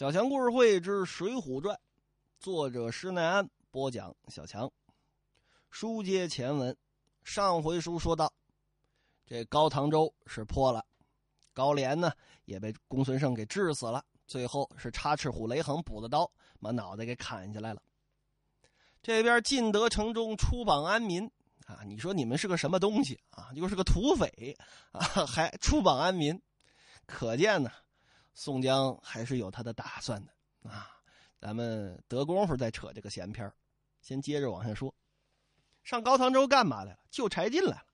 小强故事会之《水浒传》，作者施耐庵，播讲小强。书接前文，上回书说到，这高唐州是破了，高廉呢也被公孙胜给治死了，最后是插翅虎雷横补的刀，把脑袋给砍下来了。这边晋德城中出榜安民啊，你说你们是个什么东西啊？就是个土匪啊，还出榜安民，可见呢。宋江还是有他的打算的啊！咱们得功夫再扯这个闲篇先接着往下说。上高唐州干嘛来了？救柴进来了。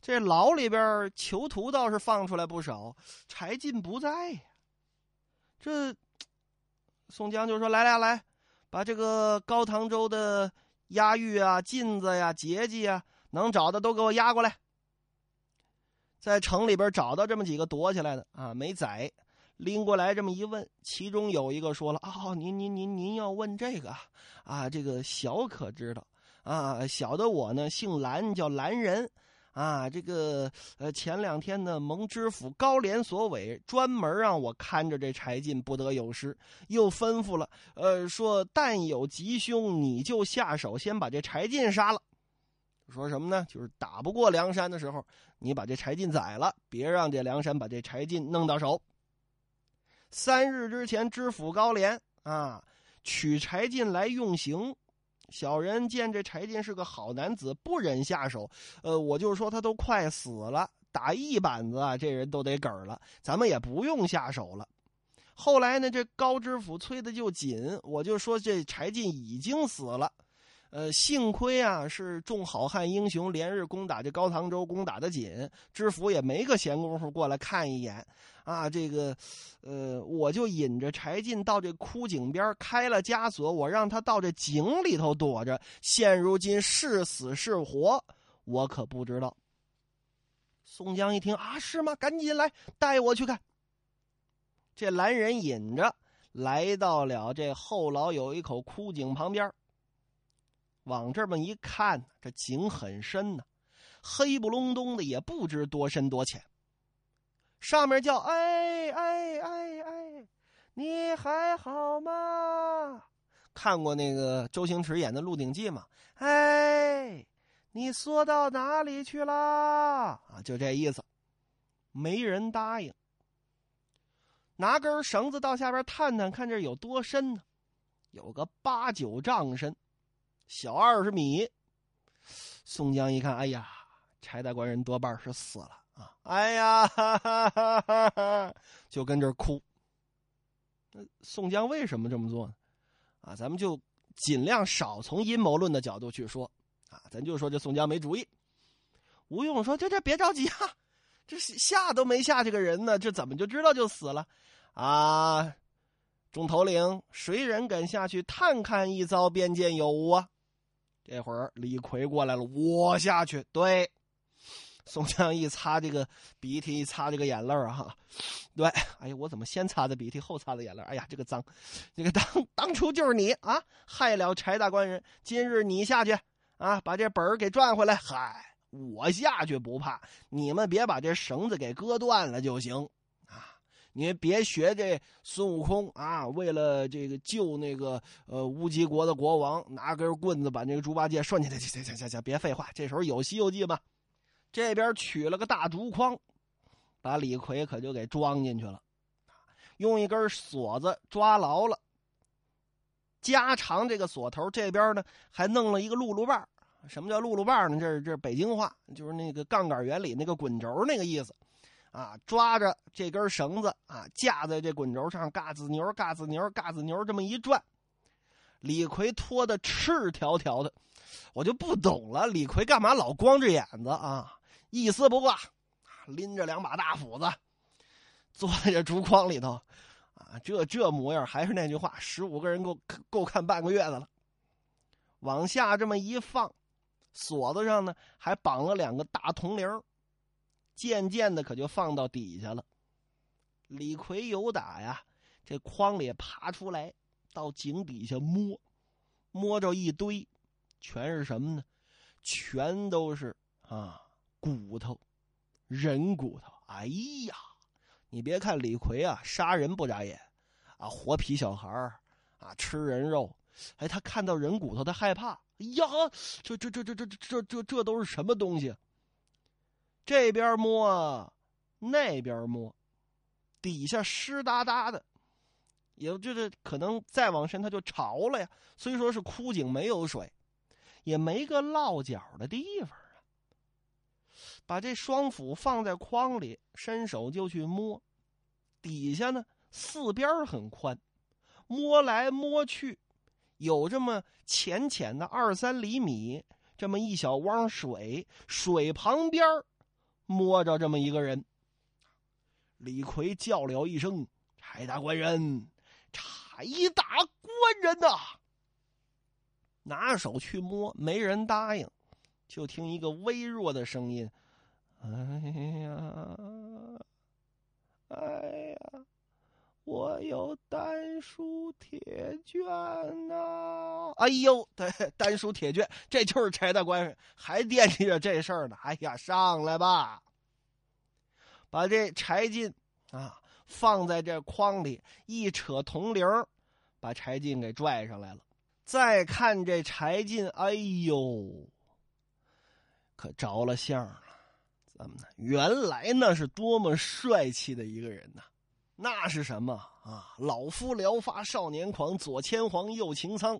这牢里边囚徒倒是放出来不少，柴进不在呀。这宋江就说：“来来来，把这个高唐州的押狱啊、禁子呀、节迹啊，能找的都给我押过来。”在城里边找到这么几个躲起来的啊，没宰，拎过来这么一问，其中有一个说了：“哦，您您您您要问这个啊，这个小可知道啊，小的我呢姓蓝，叫蓝人啊，这个呃前两天呢蒙知府高廉所委，专门让我看着这柴进不得有失，又吩咐了，呃说但有吉凶，你就下手先把这柴进杀了。”说什么呢？就是打不过梁山的时候，你把这柴进宰了，别让这梁山把这柴进弄到手。三日之前，知府高廉啊，取柴进来用刑。小人见这柴进是个好男子，不忍下手。呃，我就说他都快死了，打一板子啊，这人都得嗝了。咱们也不用下手了。后来呢，这高知府催的就紧，我就说这柴进已经死了。呃，幸亏啊，是众好汉英雄连日攻打这高唐州，攻打的紧，知府也没个闲工夫过来看一眼，啊，这个，呃，我就引着柴进到这枯井边开了枷锁，我让他到这井里头躲着。现如今是死是活，我可不知道。宋江一听啊，是吗？赶紧来带我去看。这蓝人引着来到了这后牢有一口枯井旁边。往这么一看，这井很深呢，黑不隆咚的，也不知多深多浅。上面叫哎哎哎哎，你还好吗？看过那个周星驰演的《鹿鼎记》吗？哎，你缩到哪里去了？啊，就这意思。没人答应。拿根绳子到下边探探，看这有多深呢？有个八九丈深。小二十米，宋江一看，哎呀，柴大官人多半是死了啊！哎呀，哈哈哈哈哈就跟这哭。那宋江为什么这么做呢？啊，咱们就尽量少从阴谋论的角度去说啊，咱就说这宋江没主意。吴用说：“这这别着急啊，这下都没下去个人呢，这怎么就知道就死了？啊，众头领，谁人敢下去探看一遭，便见有无啊？”这会儿李逵过来了，我下去。对，宋江一擦这个鼻涕，一擦这个眼泪儿啊，对，哎呀，我怎么先擦的鼻涕，后擦的眼泪？哎呀，这个脏！这个当当初就是你啊，害了柴大官人。今日你下去啊，把这本儿给赚回来。嗨，我下去不怕，你们别把这绳子给割断了就行。你别学这孙悟空啊！为了这个救那个呃乌鸡国的国王，拿根棍子把那个猪八戒拴起来。行行行行，别废话，这时候有《西游记》吗？这边取了个大竹筐，把李逵可就给装进去了，用一根锁子抓牢了，加长这个锁头。这边呢还弄了一个辘轳把什么叫辘轳把呢？这是这是北京话，就是那个杠杆原理那个滚轴那个意思。啊，抓着这根绳子啊，架在这滚轴上，嘎子牛，嘎子牛，嘎子牛，这么一转，李逵拖的赤条条的，我就不懂了，李逵干嘛老光着眼子啊？一丝不挂，拎着两把大斧子，坐在这竹筐里头，啊，这这模样，还是那句话，十五个人够够看半个月的了。往下这么一放，锁子上呢还绑了两个大铜铃渐渐的，可就放到底下了。李逵有打呀，这筐里爬出来，到井底下摸，摸着一堆，全是什么呢？全都是啊骨头，人骨头。哎呀，你别看李逵啊，杀人不眨眼，啊，活皮小孩啊，吃人肉。哎，他看到人骨头，他害怕。哎呀，这这这这这这这这都是什么东西？这边摸，那边摸，底下湿哒哒的，也就是可能再往深，它就潮了呀。虽说是枯井，没有水，也没个落脚的地方啊。把这双斧放在筐里，伸手就去摸，底下呢四边很宽，摸来摸去。有这么浅浅的二三厘米，这么一小汪水，水旁边摸着这么一个人。李逵叫了一声：“柴大官人，柴大官人呐！”拿手去摸，没人答应，就听一个微弱的声音：“哎呀，哎呀。”我有丹书铁卷呐！哎呦，对，丹书铁卷，这就是柴大官人，还惦记着这事儿呢。哎呀，上来吧，把这柴进啊放在这筐里，一扯铜铃把柴进给拽上来了。再看这柴进，哎呦，可着了相了。怎么呢？原来那是多么帅气的一个人呐！那是什么啊？老夫聊发少年狂，左牵黄，右擎苍，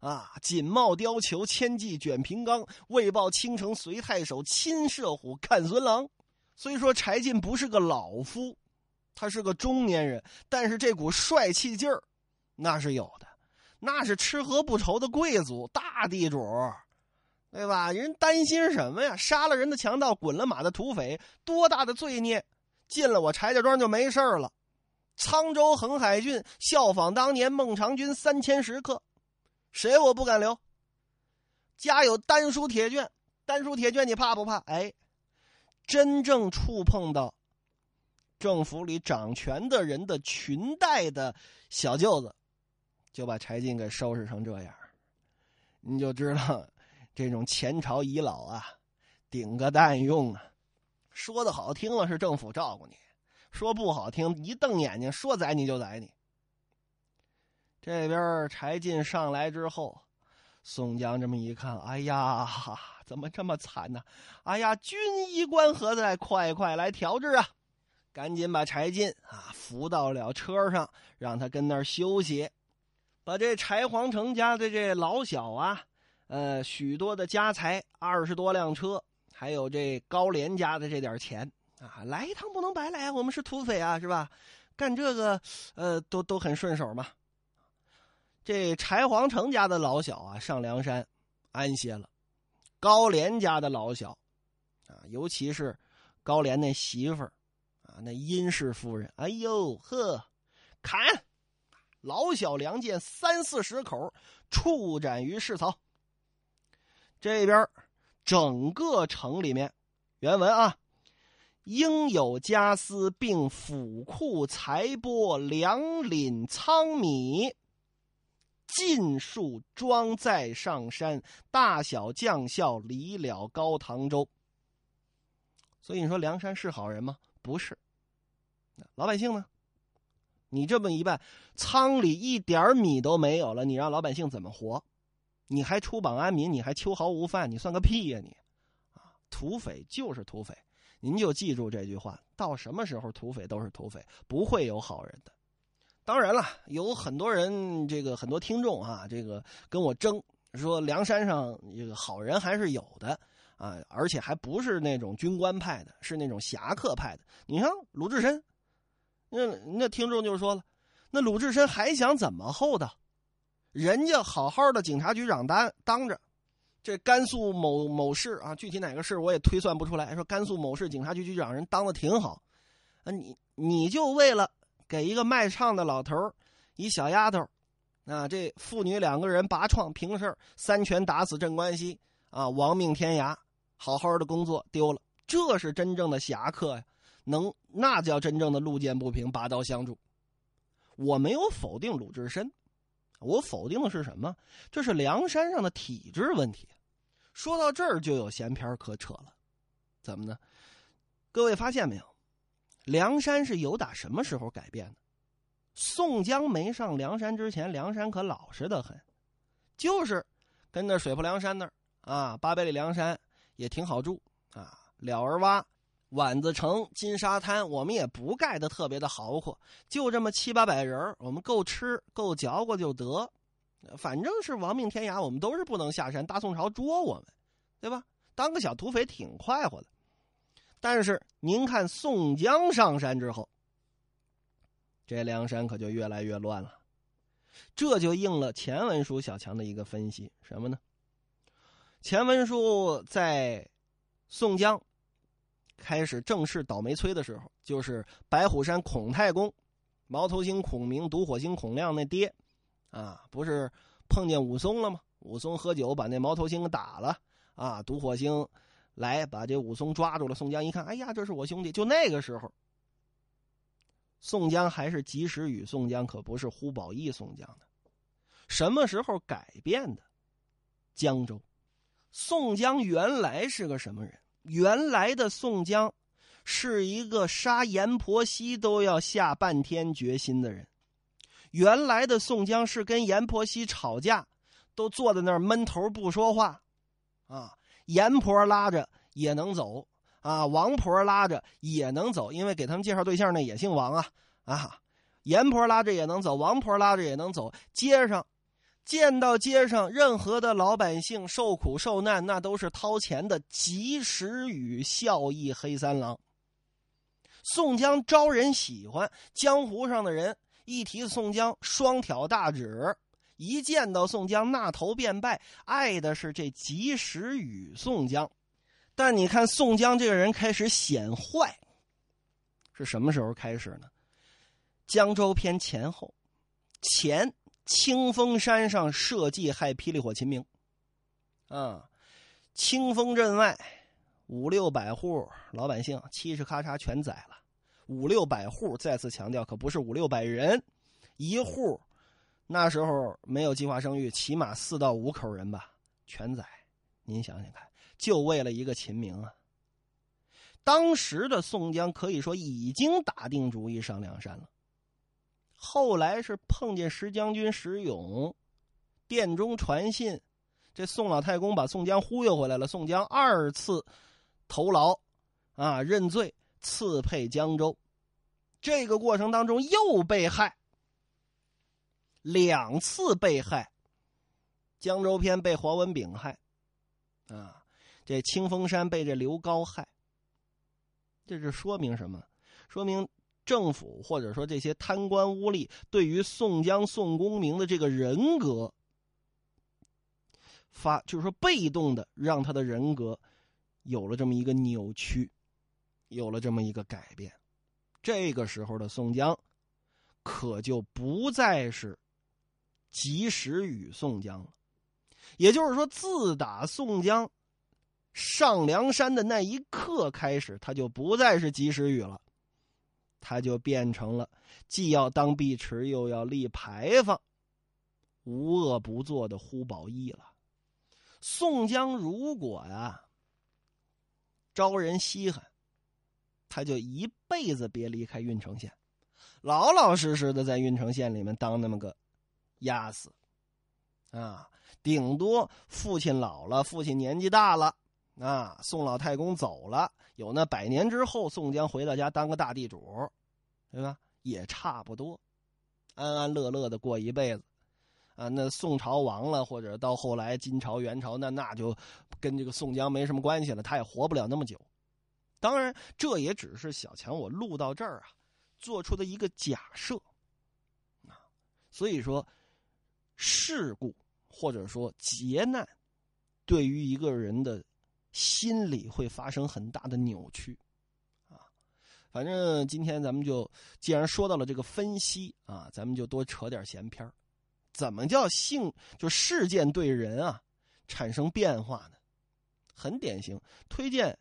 啊，锦帽貂裘，千骑卷平冈，为报倾城随太守，亲射虎，看孙郎。虽说柴进不是个老夫，他是个中年人，但是这股帅气劲儿，那是有的。那是吃喝不愁的贵族大地主，对吧？人担心什么呀？杀了人的强盗，滚了马的土匪，多大的罪孽，进了我柴家庄就没事了。沧州横海郡效仿当年孟尝君三千食客，谁我不敢留。家有丹书铁卷，丹书铁卷你怕不怕？哎，真正触碰到政府里掌权的人的裙带的小舅子，就把柴进给收拾成这样，你就知道这种前朝遗老啊，顶个蛋用啊。说的好听了是政府照顾你。说不好听，一瞪眼睛，说宰你就宰你。这边柴进上来之后，宋江这么一看，哎呀，怎么这么惨呢？哎呀，军医官何在？快快来调治啊！赶紧把柴进啊扶到了车上，让他跟那儿休息。把这柴皇城家的这老小啊，呃，许多的家财，二十多辆车，还有这高廉家的这点钱。啊，来一趟不能白来我们是土匪啊，是吧？干这个，呃，都都很顺手嘛。这柴皇城家的老小啊，上梁山安歇了。高廉家的老小，啊，尤其是高廉那媳妇儿，啊，那殷氏夫人，哎呦呵，砍！老小良剑三四十口，处斩于市曹。这边整个城里面，原文啊。应有家私，并府库财帛粮廪仓米，尽数装载上山。大小将校离了高唐州。所以你说梁山是好人吗？不是。老百姓呢？你这么一办，仓里一点米都没有了，你让老百姓怎么活？你还出榜安民？你还秋毫无犯？你算个屁呀你！啊，土匪就是土匪。您就记住这句话：到什么时候土匪都是土匪，不会有好人的。当然了，有很多人，这个很多听众啊，这个跟我争说梁山上这个好人还是有的啊，而且还不是那种军官派的，是那种侠客派的。你像鲁智深，那那听众就说了，那鲁智深还想怎么厚道？人家好好的警察局长当当着。这甘肃某某市啊，具体哪个市我也推算不出来。说甘肃某市警察局局长人当的挺好，啊，你你就为了给一个卖唱的老头一小丫头，啊，这父女两个人拔创平事三拳打死镇关西，啊，亡命天涯，好好的工作丢了，这是真正的侠客呀，能那叫真正的路见不平拔刀相助。我没有否定鲁智深。我否定的是什么？这是梁山上的体制问题。说到这儿就有闲篇可扯了，怎么呢？各位发现没有？梁山是由打什么时候改变的？宋江没上梁山之前，梁山可老实的很，就是跟着水泊梁山那儿啊，八百里梁山也挺好住啊，了儿洼、碗子城、金沙滩，我们也不盖的特别的豪阔，就这么七八百人我们够吃够嚼过就得，反正是亡命天涯，我们都是不能下山，大宋朝捉我们，对吧？当个小土匪挺快活的。但是您看宋江上山之后。这梁山可就越来越乱了，这就应了前文书小强的一个分析，什么呢？前文书在宋江开始正式倒霉催的时候，就是白虎山孔太公、毛头星孔明、独火星孔亮那爹，啊，不是碰见武松了吗？武松喝酒把那毛头星打了，啊，独火星来把这武松抓住了。宋江一看，哎呀，这是我兄弟！就那个时候。宋江还是及时雨，宋江可不是呼保义宋江的。什么时候改变的？江州，宋江原来是个什么人？原来的宋江是一个杀阎婆惜都要下半天决心的人。原来的宋江是跟阎婆惜吵架，都坐在那儿闷头不说话，啊，阎婆拉着也能走。啊，王婆拉着也能走，因为给他们介绍对象那也姓王啊啊！阎婆拉着也能走，王婆拉着也能走。街上见到街上任何的老百姓受苦受难，那都是掏钱的及时雨孝义黑三郎。宋江招人喜欢，江湖上的人一提宋江，双挑大指；一见到宋江，那头便拜，爱的是这及时雨宋江。但你看，宋江这个人开始显坏，是什么时候开始呢？江州篇前后，前清风山上设计害霹雳火秦明，啊，清风镇外五六百户老百姓，嘁哧咔嚓全宰了。五六百户，再次强调，可不是五六百人，一户那时候没有计划生育，起码四到五口人吧，全宰。您想想看。就为了一个秦明啊！当时的宋江可以说已经打定主意上梁山了。后来是碰见石将军石勇，殿中传信，这宋老太公把宋江忽悠回来了。宋江二次投牢，啊，认罪，赐配江州。这个过程当中又被害，两次被害。江州篇被黄文炳害，啊。这清风山被这刘高害，这是说明什么？说明政府或者说这些贪官污吏对于宋江、宋公明的这个人格发，就是说被动的让他的人格有了这么一个扭曲，有了这么一个改变。这个时候的宋江，可就不再是及时雨宋江了。也就是说，自打宋江。上梁山的那一刻开始，他就不再是及时雨了，他就变成了既要当碧池又要立牌坊、无恶不作的呼保义了。宋江如果呀招人稀罕，他就一辈子别离开郓城县，老老实实的在郓城县里面当那么个压死，啊，顶多父亲老了，父亲年纪大了。啊，宋老太公走了，有那百年之后，宋江回到家当个大地主，对吧？也差不多，安安乐乐的过一辈子。啊，那宋朝亡了，或者到后来金朝、元朝，那那就跟这个宋江没什么关系了，他也活不了那么久。当然，这也只是小强我录到这儿啊做出的一个假设。啊，所以说，事故或者说劫难，对于一个人的。心里会发生很大的扭曲，啊，反正今天咱们就既然说到了这个分析啊，咱们就多扯点闲篇怎么叫性就事件对人啊产生变化呢？很典型，推荐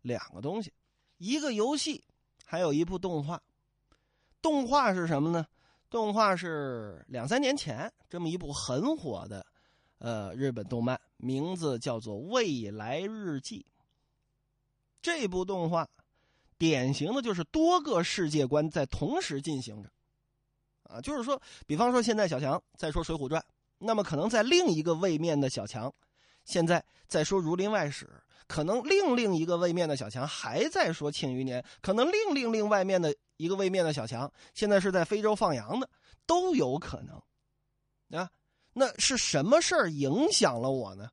两个东西，一个游戏，还有一部动画。动画是什么呢？动画是两三年前这么一部很火的。呃，日本动漫名字叫做《未来日记》。这部动画典型的就是多个世界观在同时进行着，啊，就是说，比方说现在小强在说《水浒传》，那么可能在另一个位面的小强，现在在说《儒林外史》，可能另另一个位面的小强还在说《庆余年》，可能另另另外面的一个位面的小强现在是在非洲放羊的，都有可能。啊，那是什么事儿影响了我呢？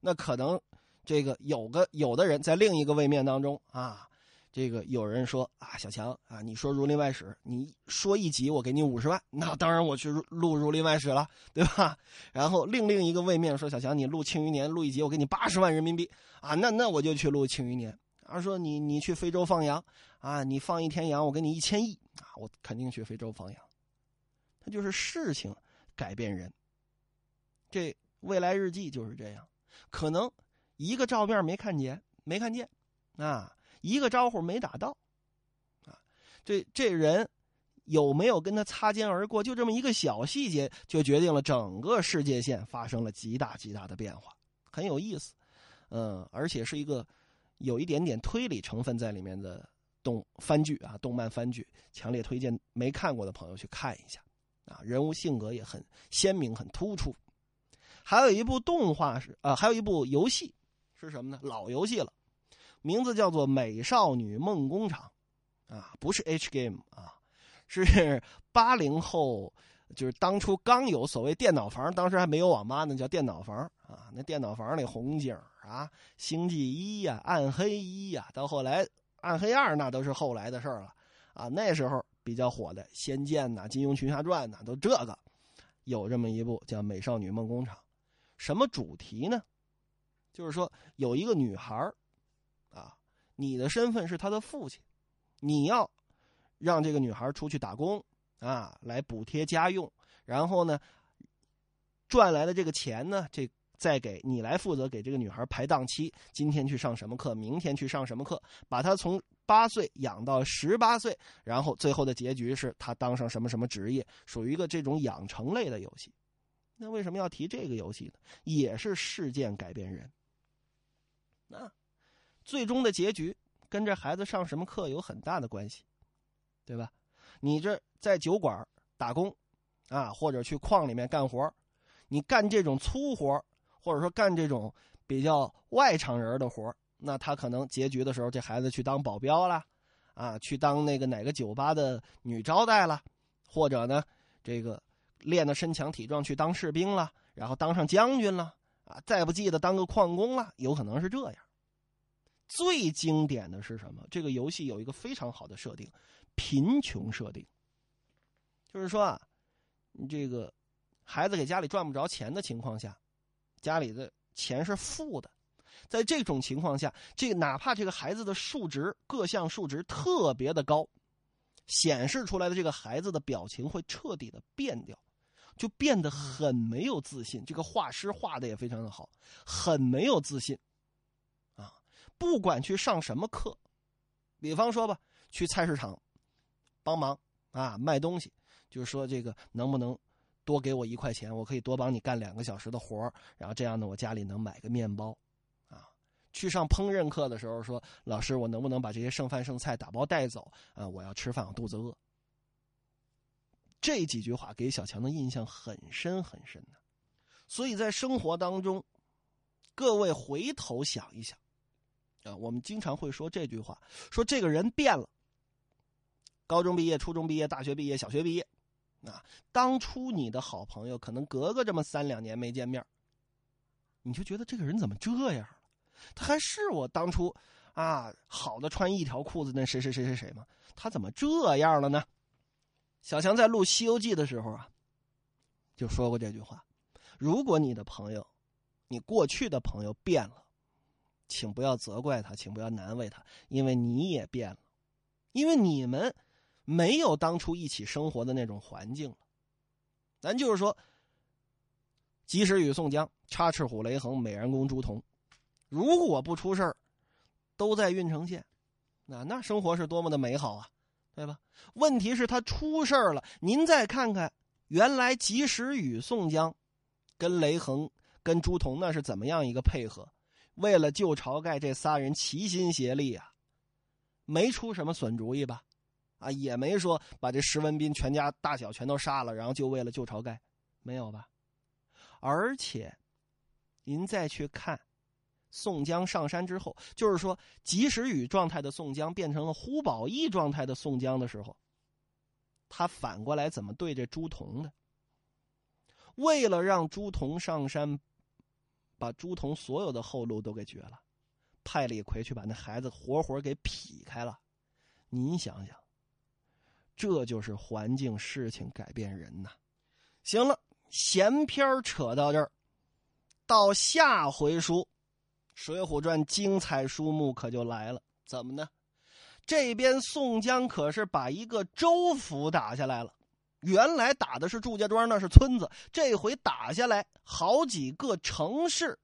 那可能这个有个有的人在另一个位面当中啊。这个有人说啊，小强啊，你说《儒林外史》，你说一集我给你五十万，那当然我去录《儒林外史》了，对吧？然后另另一个位面说，小强你录《庆余年》，录一集我给你八十万人民币啊，那那我就去录《庆余年》。啊，说你你去非洲放羊啊，你放一天羊我给你一千亿啊，我肯定去非洲放羊。他就是事情改变人，这未来日记就是这样，可能一个照片没看见，没看见啊。一个招呼没打到，啊，这这人有没有跟他擦肩而过？就这么一个小细节，就决定了整个世界线发生了极大极大的变化，很有意思，嗯，而且是一个有一点点推理成分在里面的动番剧啊，动漫番剧，强烈推荐没看过的朋友去看一下，啊，人物性格也很鲜明、很突出。还有一部动画是啊，还有一部游戏是什么呢？老游戏了。名字叫做《美少女梦工厂》，啊，不是 H game 啊，是 八零后，就是当初刚有所谓电脑房，当时还没有网吧呢，叫电脑房啊。那电脑房里红警啊，星际一呀，暗黑一呀，到后来暗黑二那都是后来的事了啊。那时候比较火的《仙剑》呐，《金庸群侠传》呐，都这个，有这么一部叫《美少女梦工厂》，什么主题呢？就是说有一个女孩啊你的身份是他的父亲，你要让这个女孩出去打工啊，来补贴家用，然后呢，赚来的这个钱呢，这再给你来负责给这个女孩排档期，今天去上什么课，明天去上什么课，把她从八岁养到十八岁，然后最后的结局是她当上什么什么职业，属于一个这种养成类的游戏。那为什么要提这个游戏呢？也是事件改变人。那。最终的结局跟这孩子上什么课有很大的关系，对吧？你这在酒馆打工，啊，或者去矿里面干活，你干这种粗活，或者说干这种比较外场人的活，那他可能结局的时候，这孩子去当保镖了，啊，去当那个哪个酒吧的女招待了，或者呢，这个练的身强体壮去当士兵了，然后当上将军了，啊，再不济的当个矿工了，有可能是这样。最经典的是什么？这个游戏有一个非常好的设定，贫穷设定。就是说啊，这个孩子给家里赚不着钱的情况下，家里的钱是负的。在这种情况下，这个哪怕这个孩子的数值各项数值特别的高，显示出来的这个孩子的表情会彻底的变掉，就变得很没有自信。这个画师画的也非常的好，很没有自信啊。不管去上什么课，比方说吧，去菜市场帮忙啊卖东西，就是说这个能不能多给我一块钱，我可以多帮你干两个小时的活然后这样呢，我家里能买个面包啊。去上烹饪课的时候说，老师，我能不能把这些剩饭剩菜打包带走啊？我要吃饭，我肚子饿。这几句话给小强的印象很深很深的，所以在生活当中，各位回头想一想。啊，我们经常会说这句话，说这个人变了。高中毕业、初中毕业、大学毕业、小学毕业，啊，当初你的好朋友可能隔个这么三两年没见面，你就觉得这个人怎么这样了？他还是我当初啊好的穿一条裤子那谁谁谁谁谁吗？他怎么这样了呢？小强在录《西游记》的时候啊，就说过这句话：如果你的朋友，你过去的朋友变了。请不要责怪他，请不要难为他，因为你也变了，因为你们没有当初一起生活的那种环境了。咱就是说，及时雨宋江、插翅虎雷横、美髯公朱仝，如果不出事儿，都在郓城县，那那生活是多么的美好啊，对吧？问题是，他出事儿了。您再看看，原来及时雨宋江跟雷横、跟朱仝那是怎么样一个配合？为了救晁盖，这仨人齐心协力啊，没出什么损主意吧？啊，也没说把这石文斌全家大小全都杀了，然后就为了救晁盖，没有吧？而且，您再去看宋江上山之后，就是说及时雨状态的宋江变成了胡宝义状态的宋江的时候，他反过来怎么对这朱仝的？为了让朱仝上山，把朱仝所有的后路都给绝了，派李逵去把那孩子活活给劈开了。您想想。这就是环境、事情改变人呐。行了，闲篇扯到这儿，到下回书，《水浒传》精彩书目可就来了。怎么呢？这边宋江可是把一个州府打下来了。原来打的是祝家庄，那是村子，这回打下来好几个城市，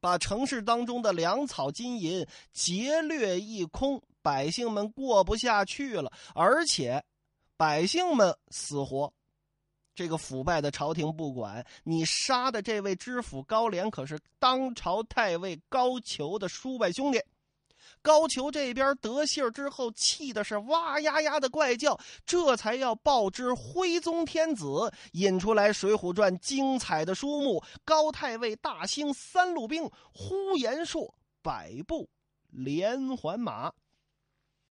把城市当中的粮草、金银劫掠一空。百姓们过不下去了，而且百姓们死活，这个腐败的朝廷不管。你杀的这位知府高廉可是当朝太尉高俅的叔伯兄弟。高俅这边得信之后，气的是哇呀呀的怪叫，这才要报知徽宗天子，引出来《水浒传》精彩的书目：高太尉大兴三路兵，呼延灼百步连环马。